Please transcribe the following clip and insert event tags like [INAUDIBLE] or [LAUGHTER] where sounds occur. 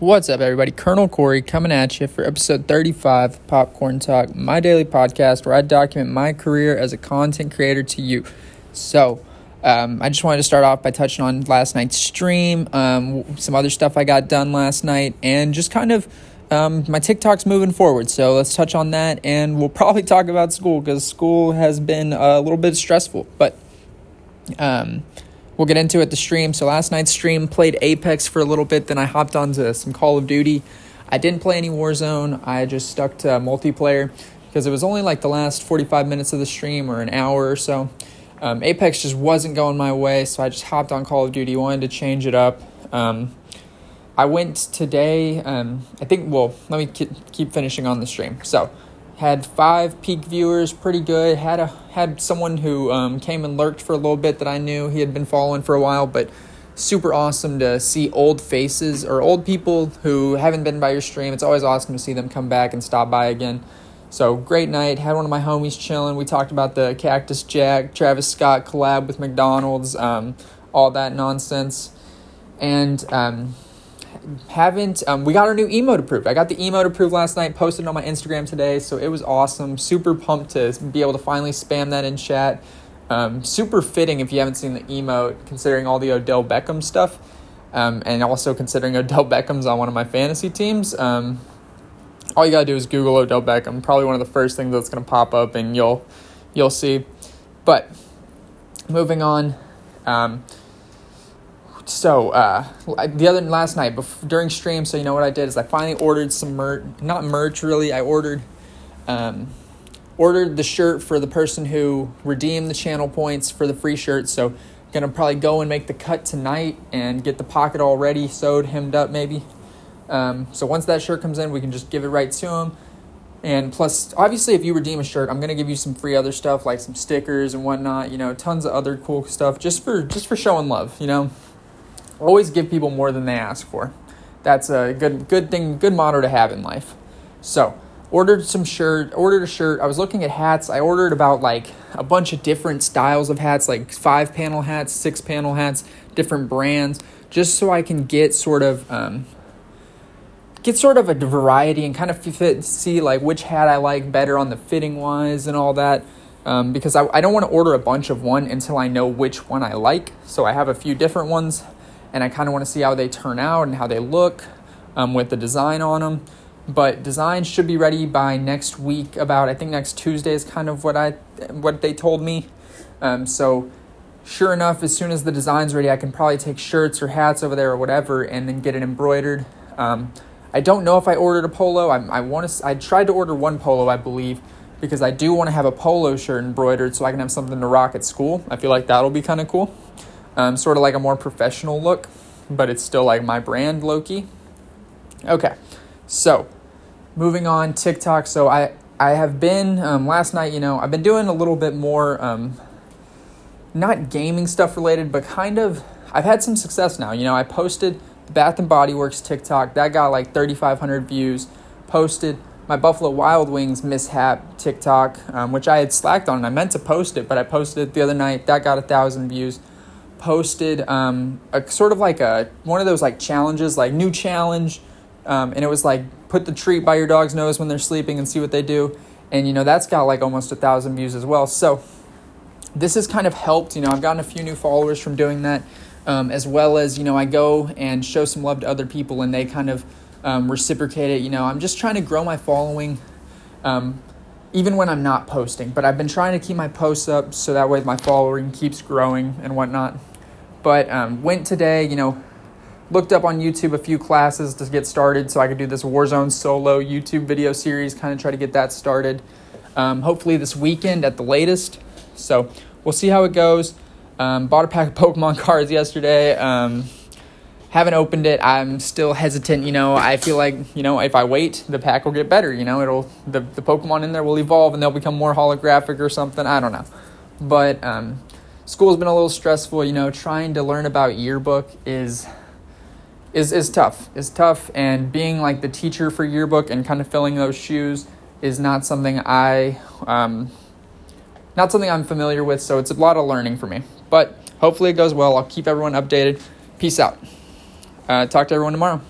What's up, everybody? Colonel Corey coming at you for episode 35 of Popcorn Talk, my daily podcast where I document my career as a content creator to you. So, um, I just wanted to start off by touching on last night's stream, um, some other stuff I got done last night, and just kind of um, my TikTok's moving forward. So, let's touch on that, and we'll [LAUGHS] probably talk about school because school has been a little bit stressful. But, um, we'll get into it the stream. So last night's stream played Apex for a little bit, then I hopped onto some Call of Duty. I didn't play any Warzone. I just stuck to multiplayer because it was only like the last 45 minutes of the stream or an hour or so. Um, Apex just wasn't going my way, so I just hopped on Call of Duty, wanted to change it up. Um, I went today, um, I think, well, let me keep finishing on the stream. So, had five peak viewers, pretty good. Had a had someone who um, came and lurked for a little bit that I knew he had been following for a while, but super awesome to see old faces or old people who haven't been by your stream. It's always awesome to see them come back and stop by again. So great night. Had one of my homies chilling. We talked about the Cactus Jack, Travis Scott collab with McDonald's, um, all that nonsense, and um, haven't um, we got our new emote approved i got the emote approved last night posted on my instagram today so it was awesome. Super pumped to be able to finally spam that in chat. Um, super fitting if you haven't seen the emote considering all the odell beckham stuff um, and also considering odell beckham's on one of my fantasy teams. Um, all you gotta do is google odell beckham probably one of the first things that's gonna pop up and you'll you'll see. But moving on um, so uh, the other last night during stream so you know what i did is i finally ordered some merch not merch really i ordered um, ordered the shirt for the person who redeemed the channel points for the free shirt so gonna probably go and make the cut tonight and get the pocket all ready sewed hemmed up maybe. Um, so once that shirt comes in we can just give it right to him and plus obviously if you redeem a shirt i'm gonna give you some free other stuff like some stickers and whatnot you know tons of other cool stuff just for just for showing love you know always give people more than they ask for. That's a good good thing, good motto to have in life. So, ordered some shirt, ordered a shirt. I was looking at hats. I ordered about like a bunch of different styles of hats, like five panel hats, six panel hats, different brands, just so I can get sort of um, get sort of a variety and kind of fit, see like which hat I like better on the fitting wise and all that. Um, because I, I don't want to order a bunch of one until I know which one I like. So I have a few different ones and I kind of want to see how they turn out and how they look um, with the design on them. But design should be ready by next week. About I think next Tuesday is kind of what I what they told me. Um, so sure enough, as soon as the design's ready, I can probably take shirts or hats over there or whatever, and then get it embroidered. Um, I don't know if I ordered a polo. I, I want to. I tried to order one polo, I believe, because I do want to have a polo shirt embroidered so I can have something to rock at school. I feel like that'll be kind of cool um, sort of like a more professional look, but it's still like my brand, Loki. Okay, so moving on TikTok. So I I have been um, last night. You know, I've been doing a little bit more, um, not gaming stuff related, but kind of. I've had some success now. You know, I posted the Bath and Body Works TikTok that got like 3,500 views. Posted my Buffalo Wild Wings mishap TikTok, um, which I had slacked on. And I meant to post it, but I posted it the other night. That got a thousand views posted um, a sort of like a one of those like challenges, like new challenge, um, and it was like put the treat by your dog's nose when they're sleeping and see what they do, and you know that's got like almost a thousand views as well. So this has kind of helped. You know, I've gotten a few new followers from doing that, um, as well as you know I go and show some love to other people, and they kind of um, reciprocate it. You know, I'm just trying to grow my following. Um, even when I'm not posting, but I've been trying to keep my posts up so that way my following keeps growing and whatnot. But um, went today, you know, looked up on YouTube a few classes to get started so I could do this Warzone solo YouTube video series, kind of try to get that started. Um, hopefully this weekend at the latest. So we'll see how it goes. Um, bought a pack of [LAUGHS] Pokemon cards yesterday. Um, haven't opened it. I'm still hesitant. You know, I feel like you know if I wait, the pack will get better. You know, it'll the the Pokemon in there will evolve and they'll become more holographic or something. I don't know, but um, school's been a little stressful. You know, trying to learn about yearbook is is is tough. Is tough, and being like the teacher for yearbook and kind of filling those shoes is not something I um, not something I'm familiar with. So it's a lot of learning for me. But hopefully it goes well. I'll keep everyone updated. Peace out. Uh, talk to everyone tomorrow.